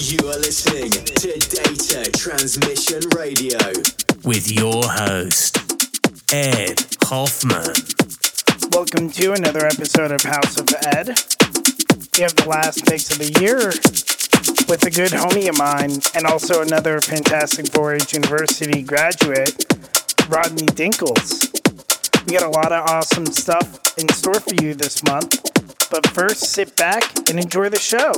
You are listening to Data Transmission Radio with your host, Ed Hoffman. Welcome to another episode of House of Ed. We have the last mix of the year with a good homie of mine and also another fantastic 4-H University graduate, Rodney Dinkles. We got a lot of awesome stuff in store for you this month, but first sit back and enjoy the show.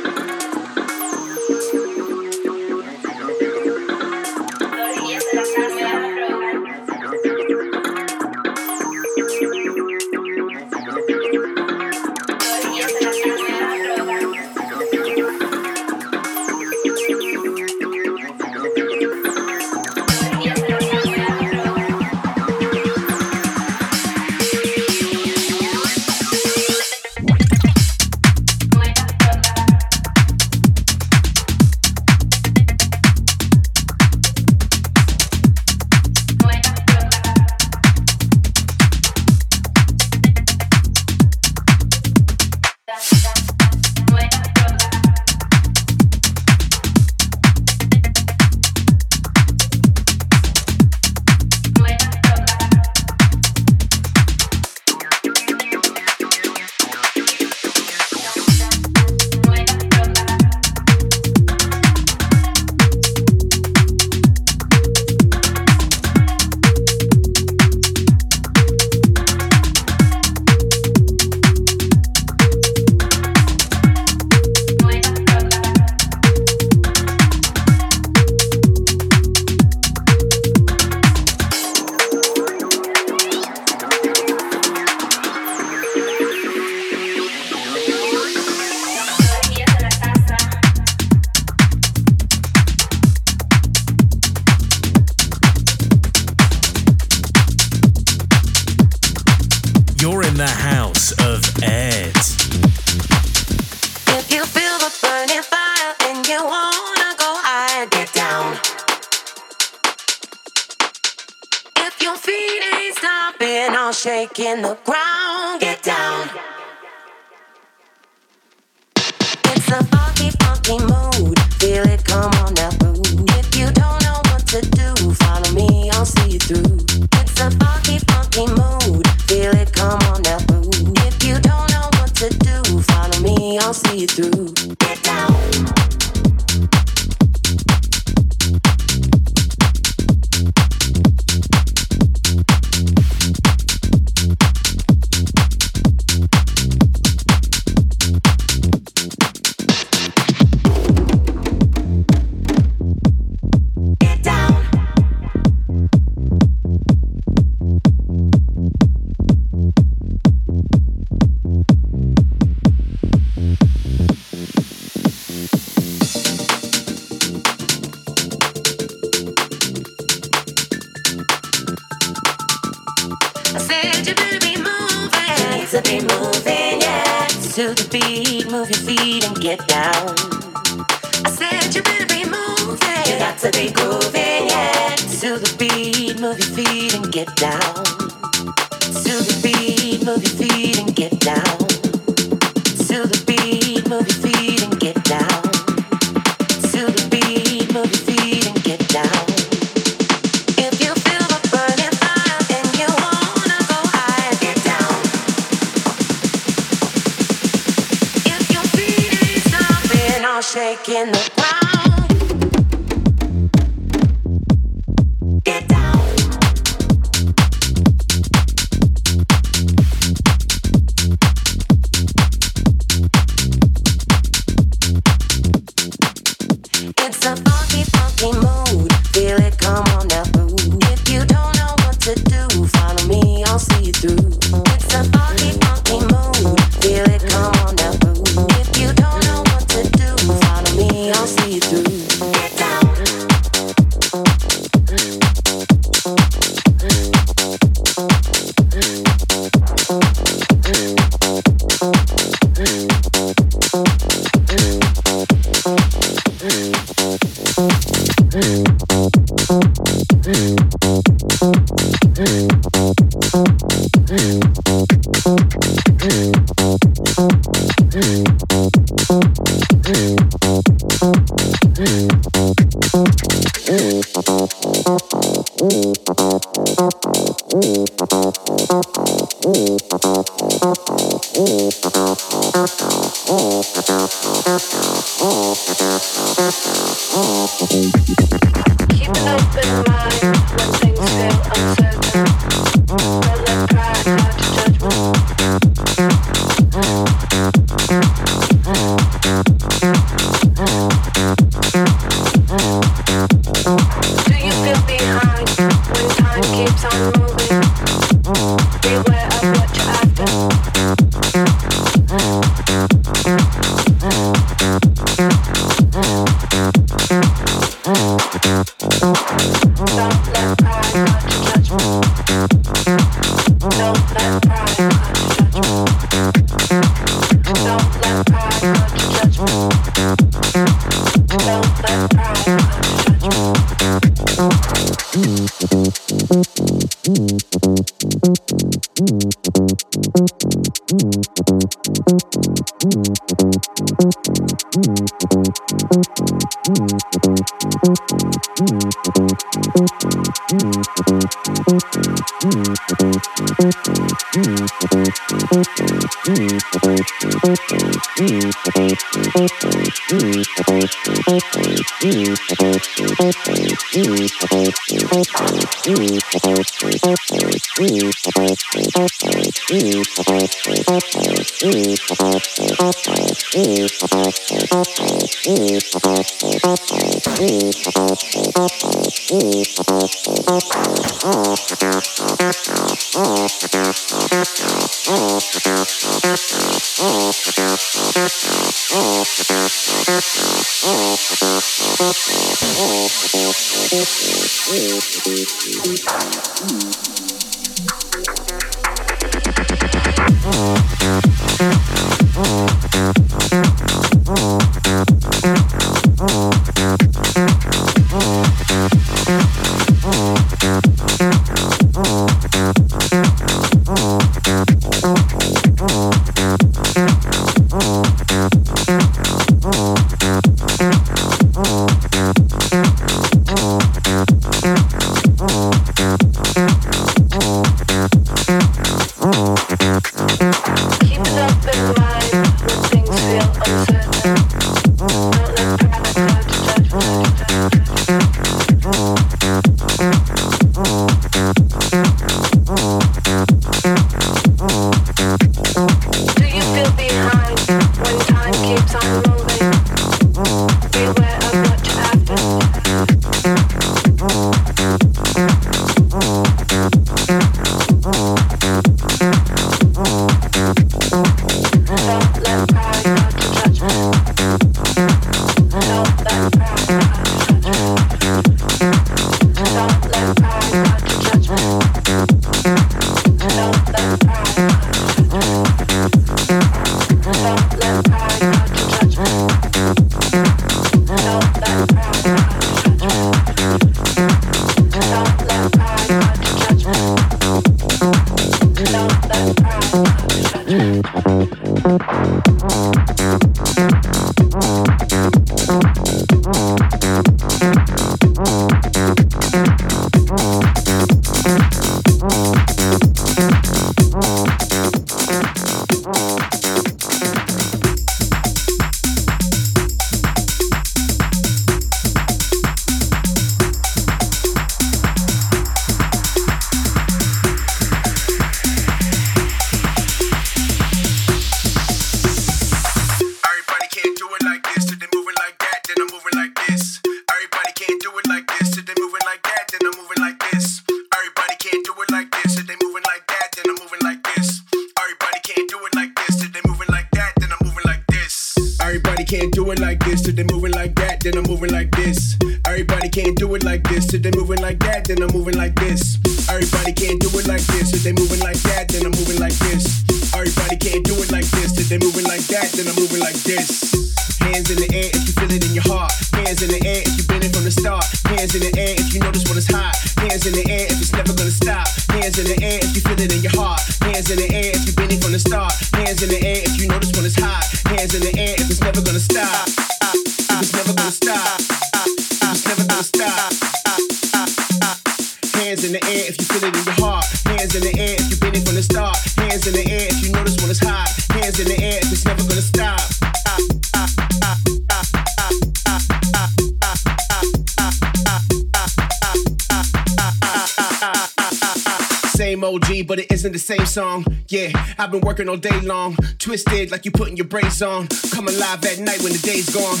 I've been working all day long. Twisted like you putting your braids on. Come alive at night when the day's gone.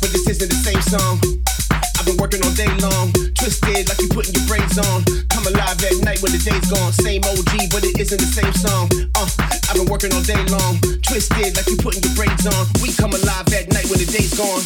But this isn't the same song. I've been working all day long. Twisted like you putting your braids on. Come alive at night when the day's gone. Same OG, but it isn't the same song. Uh, I've been working all day long. Twisted like you putting your braids on. We come alive at night when the day's gone.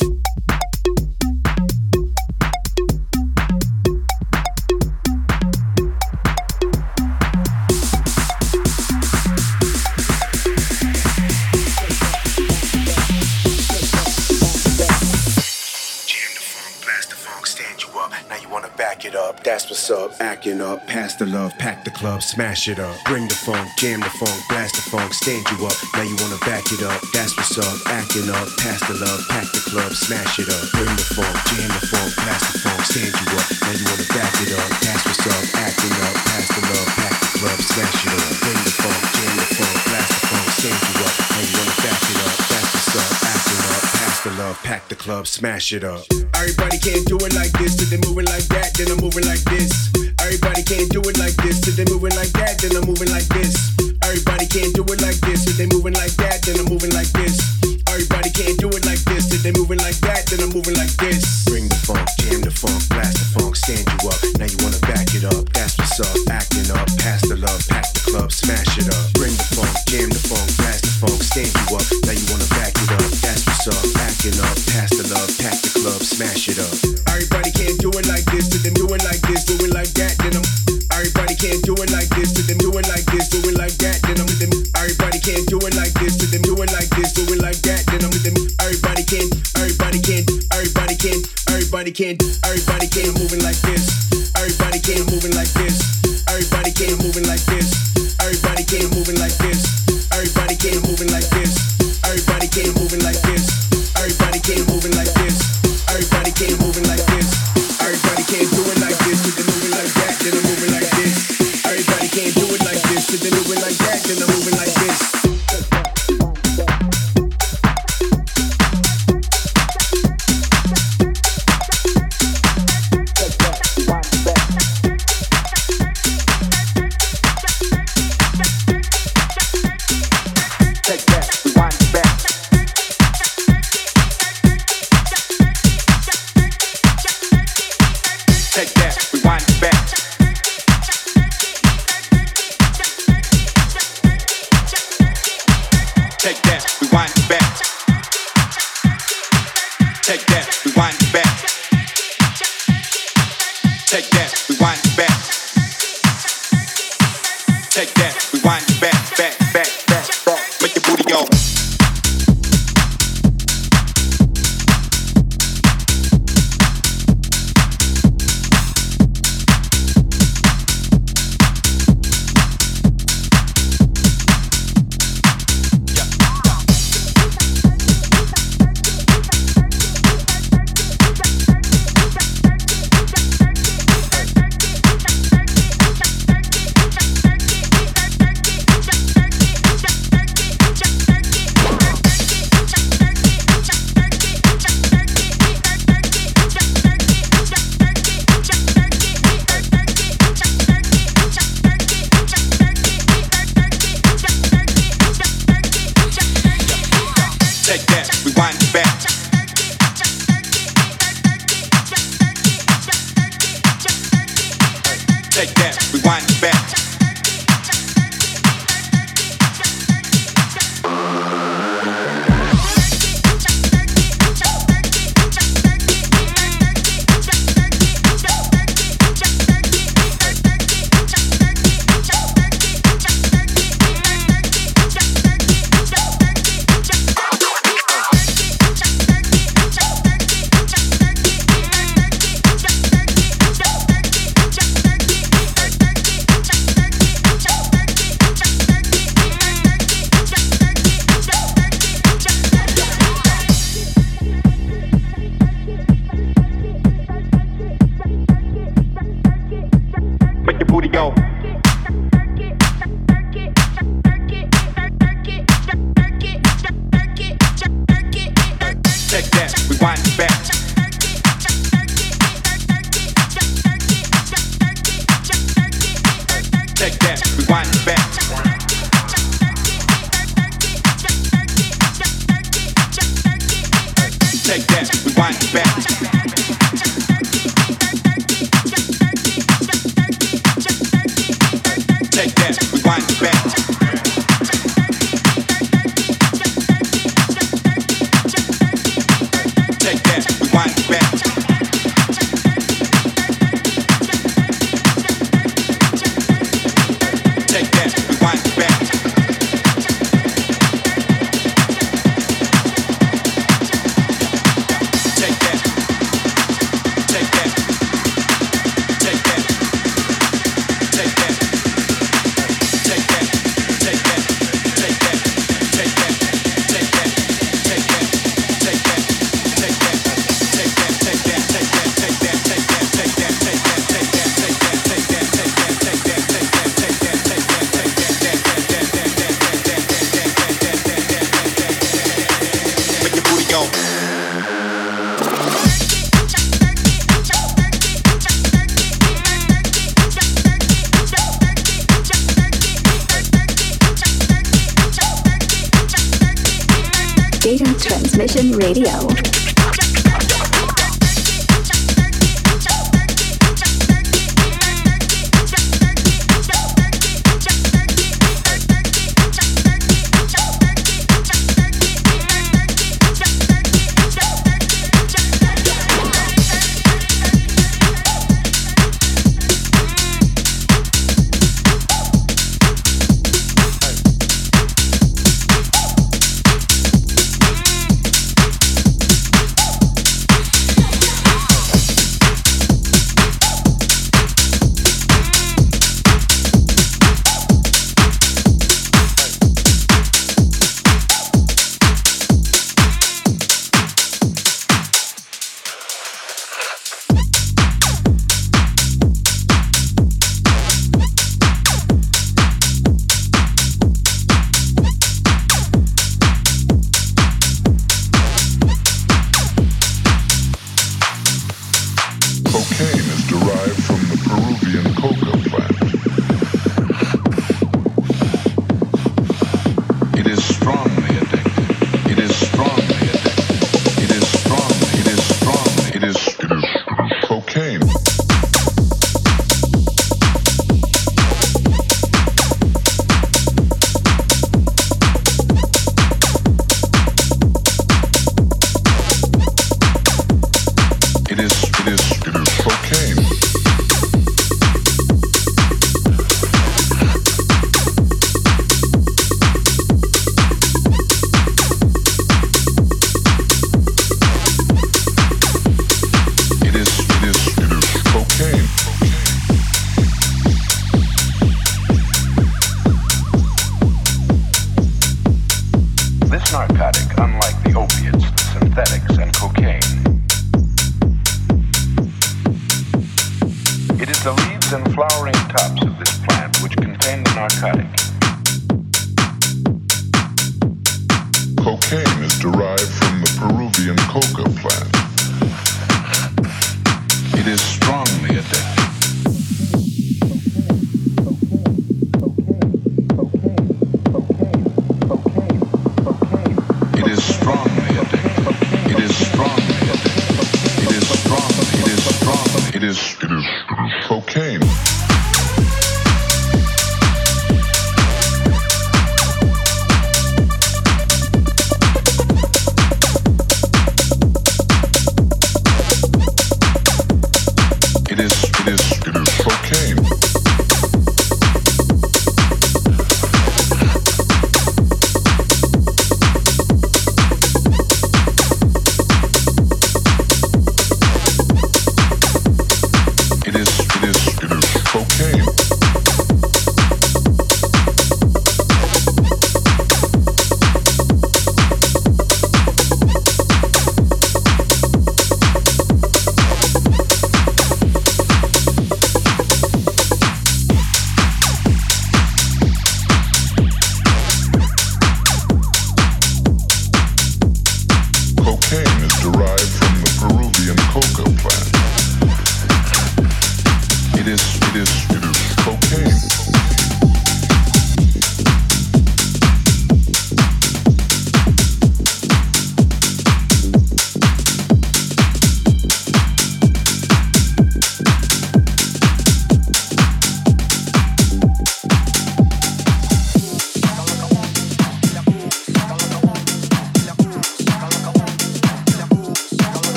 Acting up, pass the love, pack the club, smash it up. Bring the funk, jam the funk, blast the funk, stand you up. Now you wanna back it up. That's what's up, acting up, pass the love, pack the club, smash it up. Bring the funk, jam the funk, blast the funk, stand you up. Now you wanna back it up. That's what's up, acting up, pass the love, pack the club, smash it up. Bring the funk, jam the funk, blast the funk, stand you up. Now you wanna back it up. That's what's up, acting up, pass the love, pack the club, smash it up. Everybody can't do it like this, so they moving like that, then I'm moving like this. Everybody can't do it like this, so they moving like that, then I'm moving like this. Everybody can't do it like this, so they moving like that, then I'm moving like this. Everybody can't do it like this, so they moving like that, then I'm moving like this. Bring the funk, jam the funk, blast the funk, stand you up. Now you wanna back it up, that's what's up,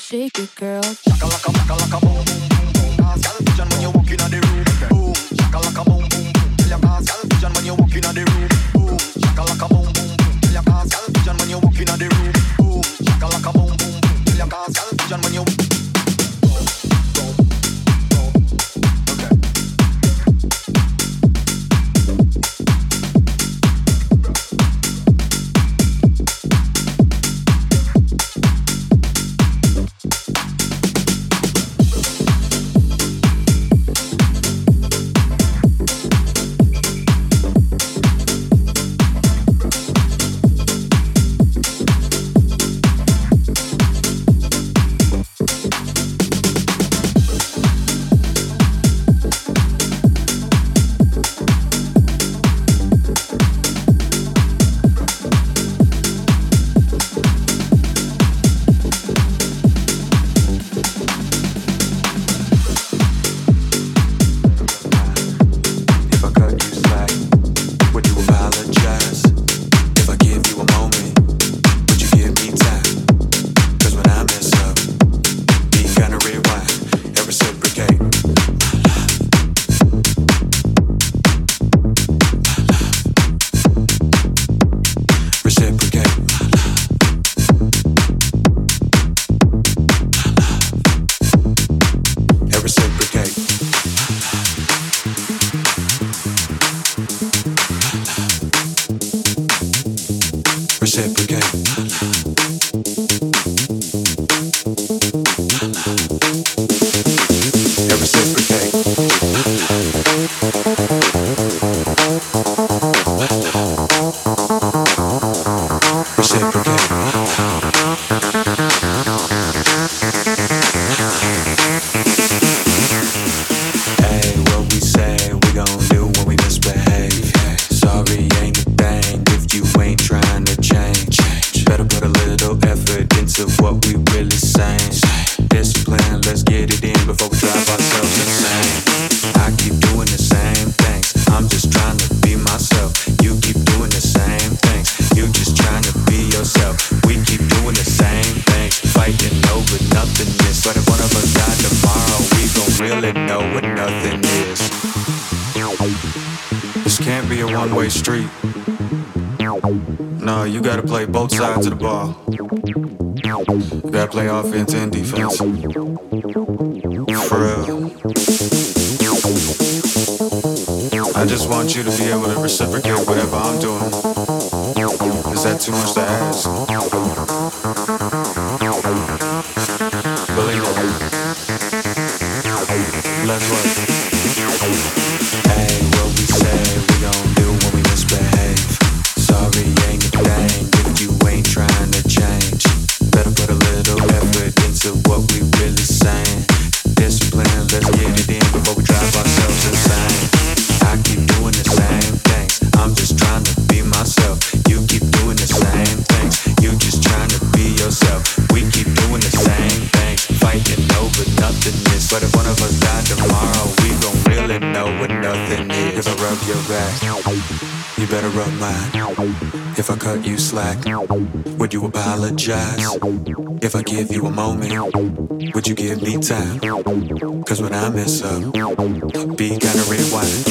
shake it, girl. know what nothing is. This can't be a one way street. No, you gotta play both sides of the ball. You gotta play offense and defense. For real. I just want you to be able to reciprocate whatever I'm doing. Is that too much to ask? la noix. cut you slack? Would you apologize if I give you a moment? Would you give me time? Cause when I mess up, be kinda rewind.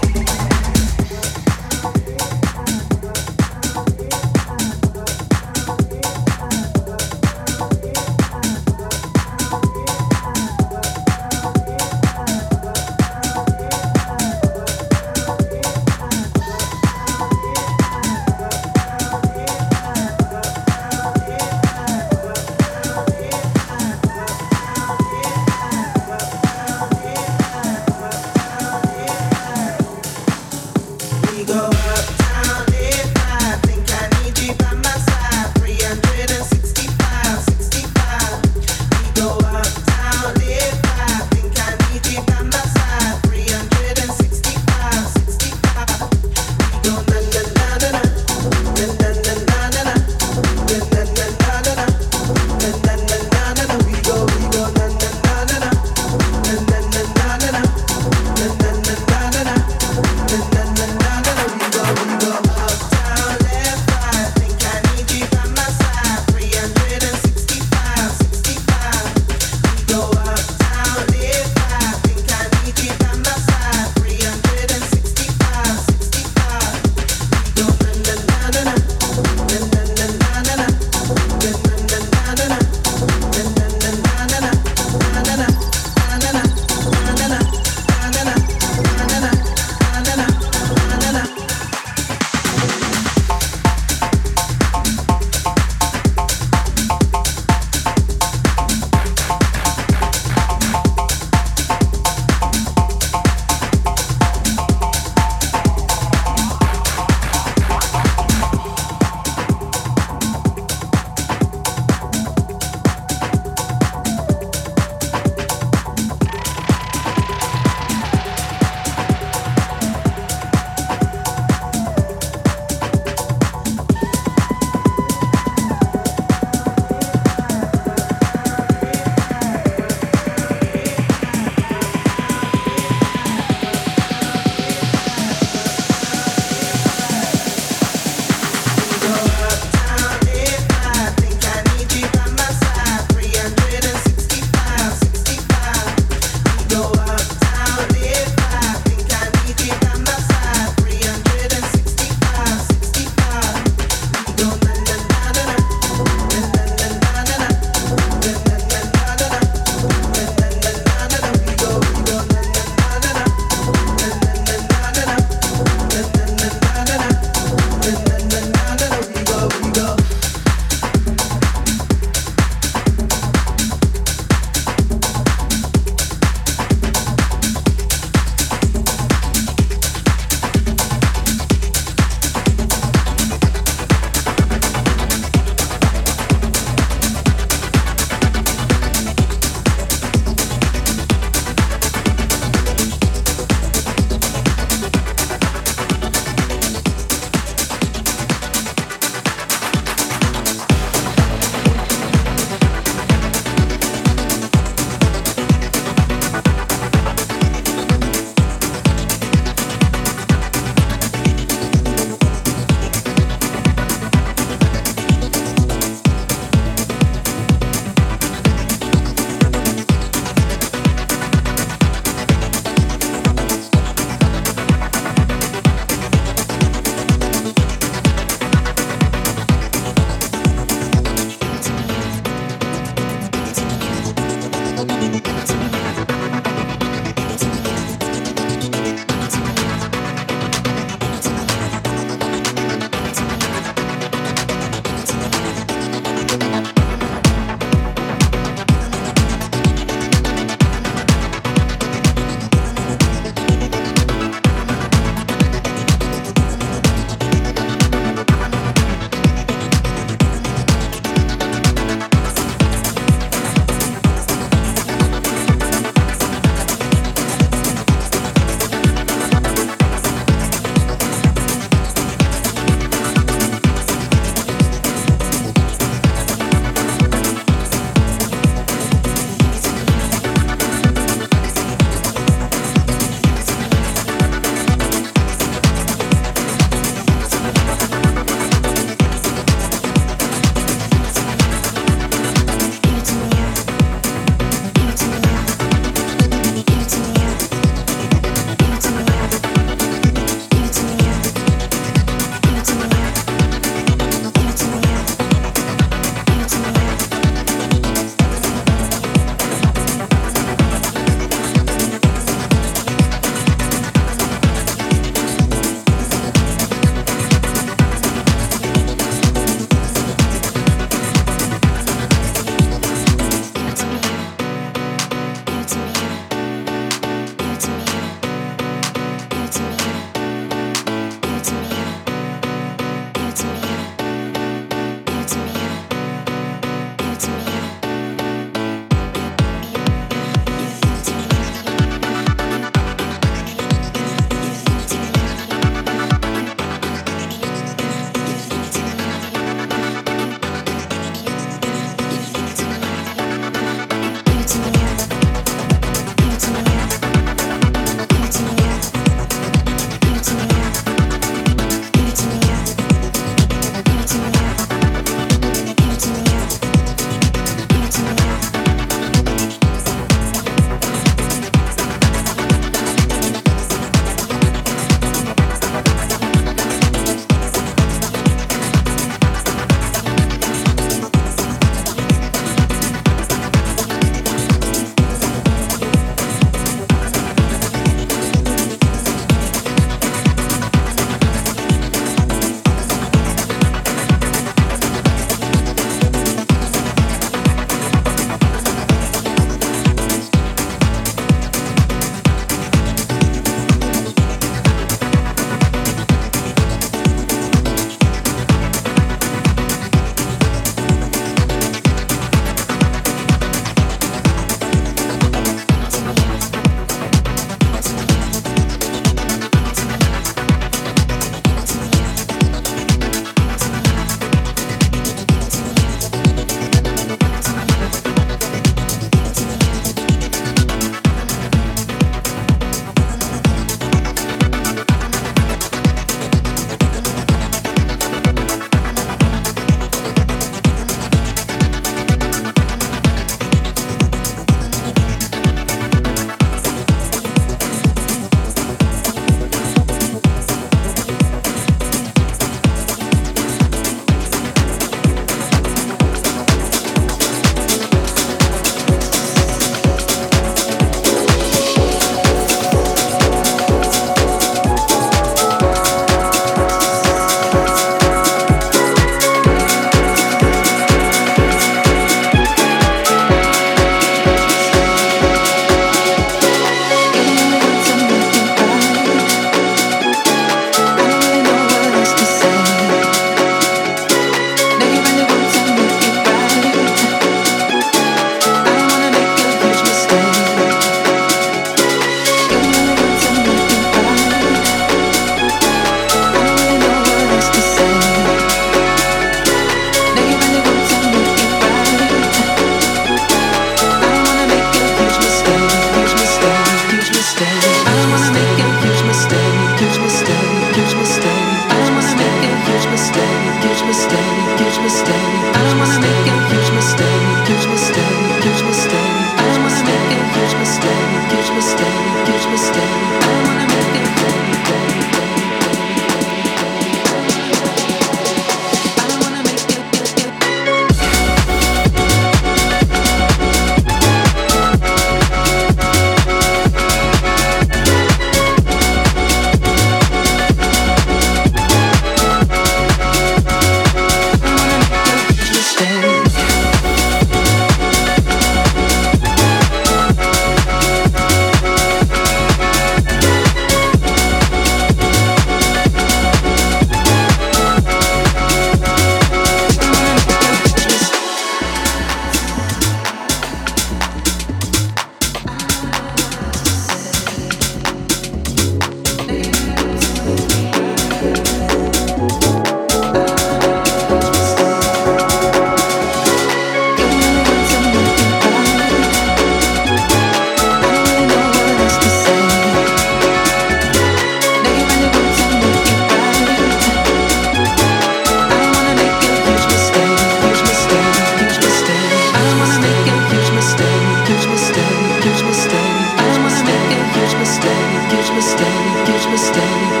stay.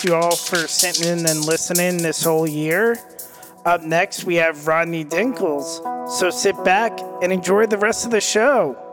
Thank you all for sitting in and listening this whole year. Up next, we have Rodney Dinkles. So sit back and enjoy the rest of the show.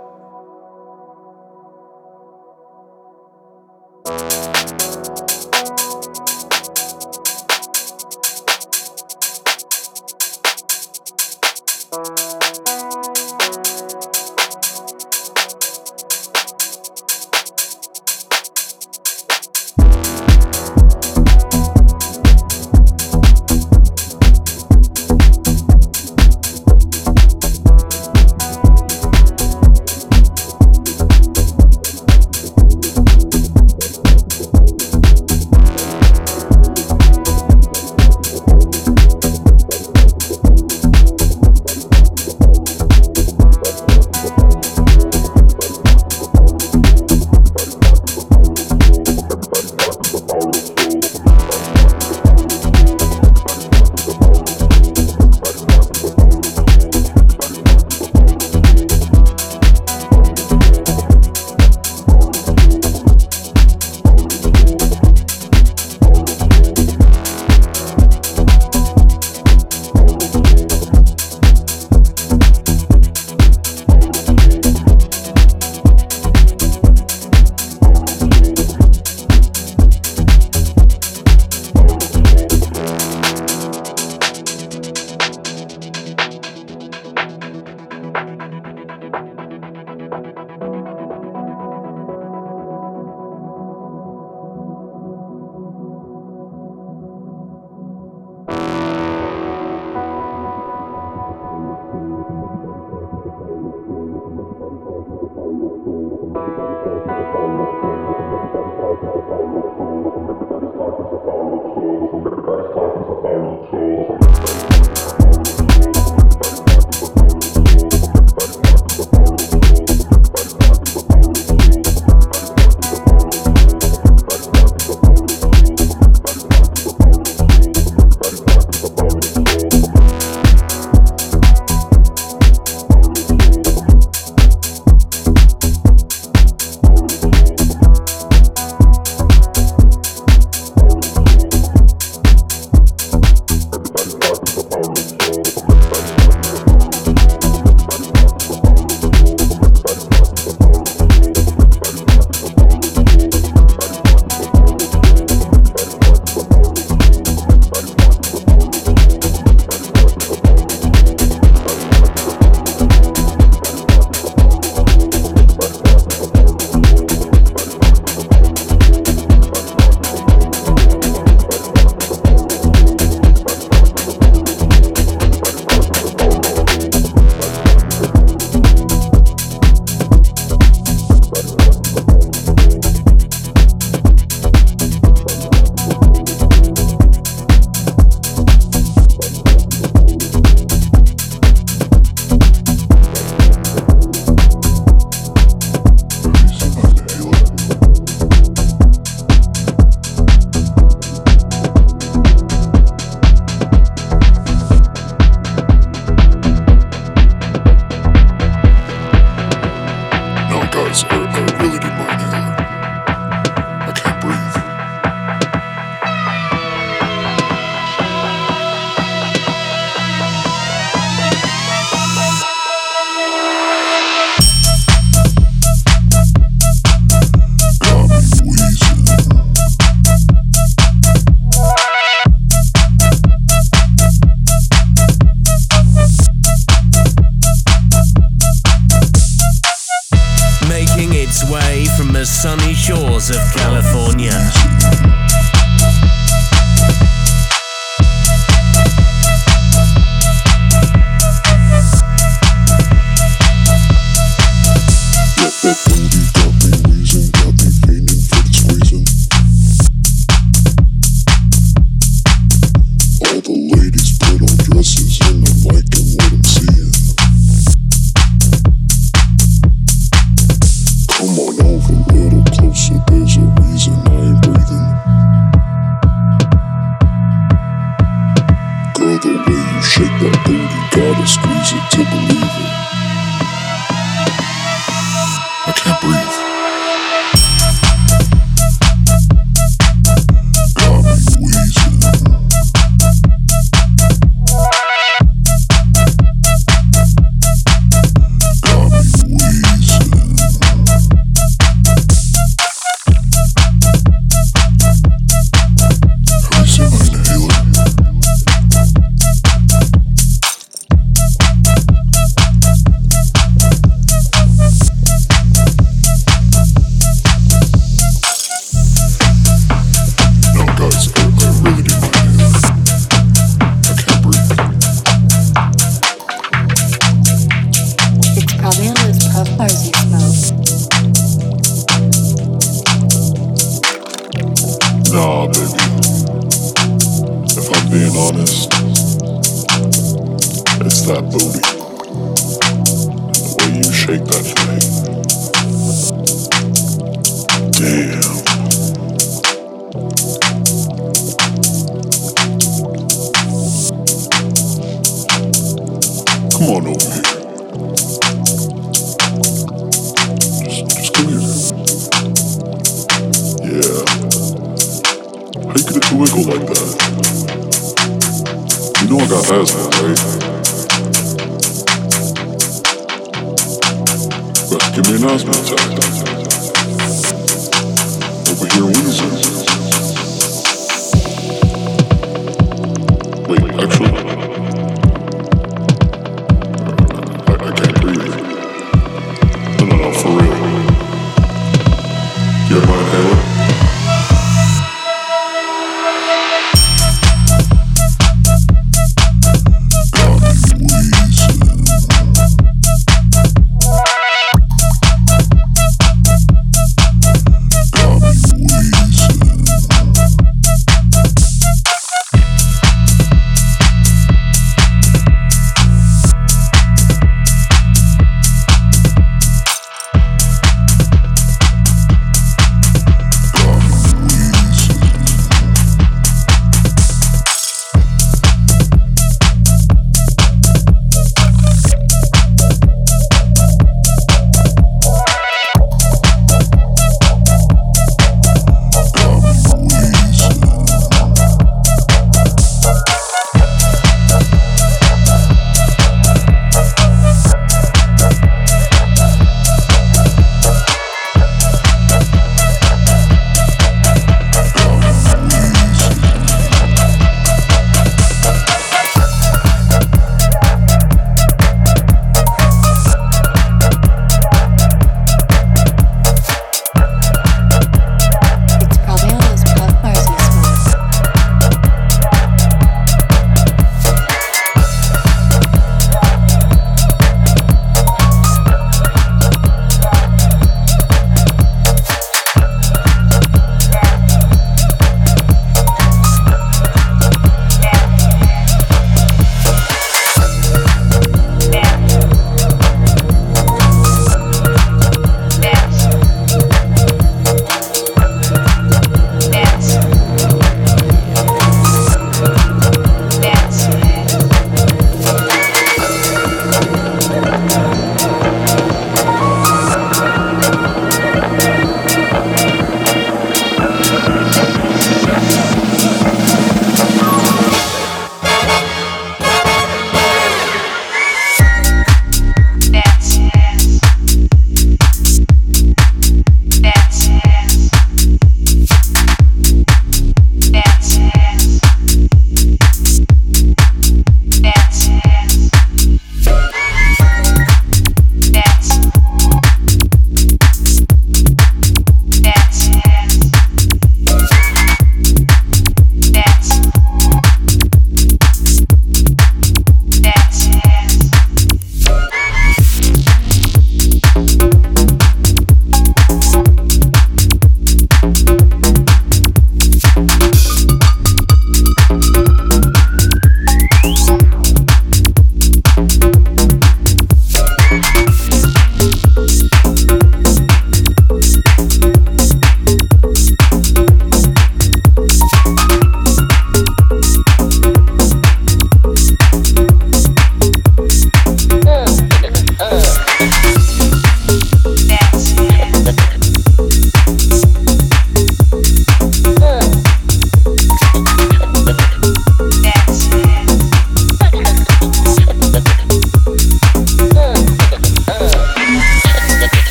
control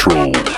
control.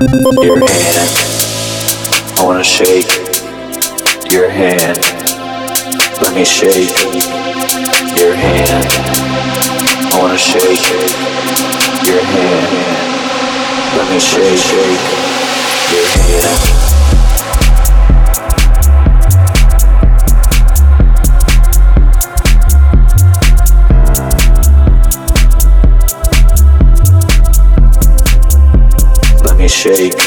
Your hand, I wanna shake your hand. Let me shake your hand. I wanna shake your hand. Let me shake, shake your hand. shake.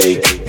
Shake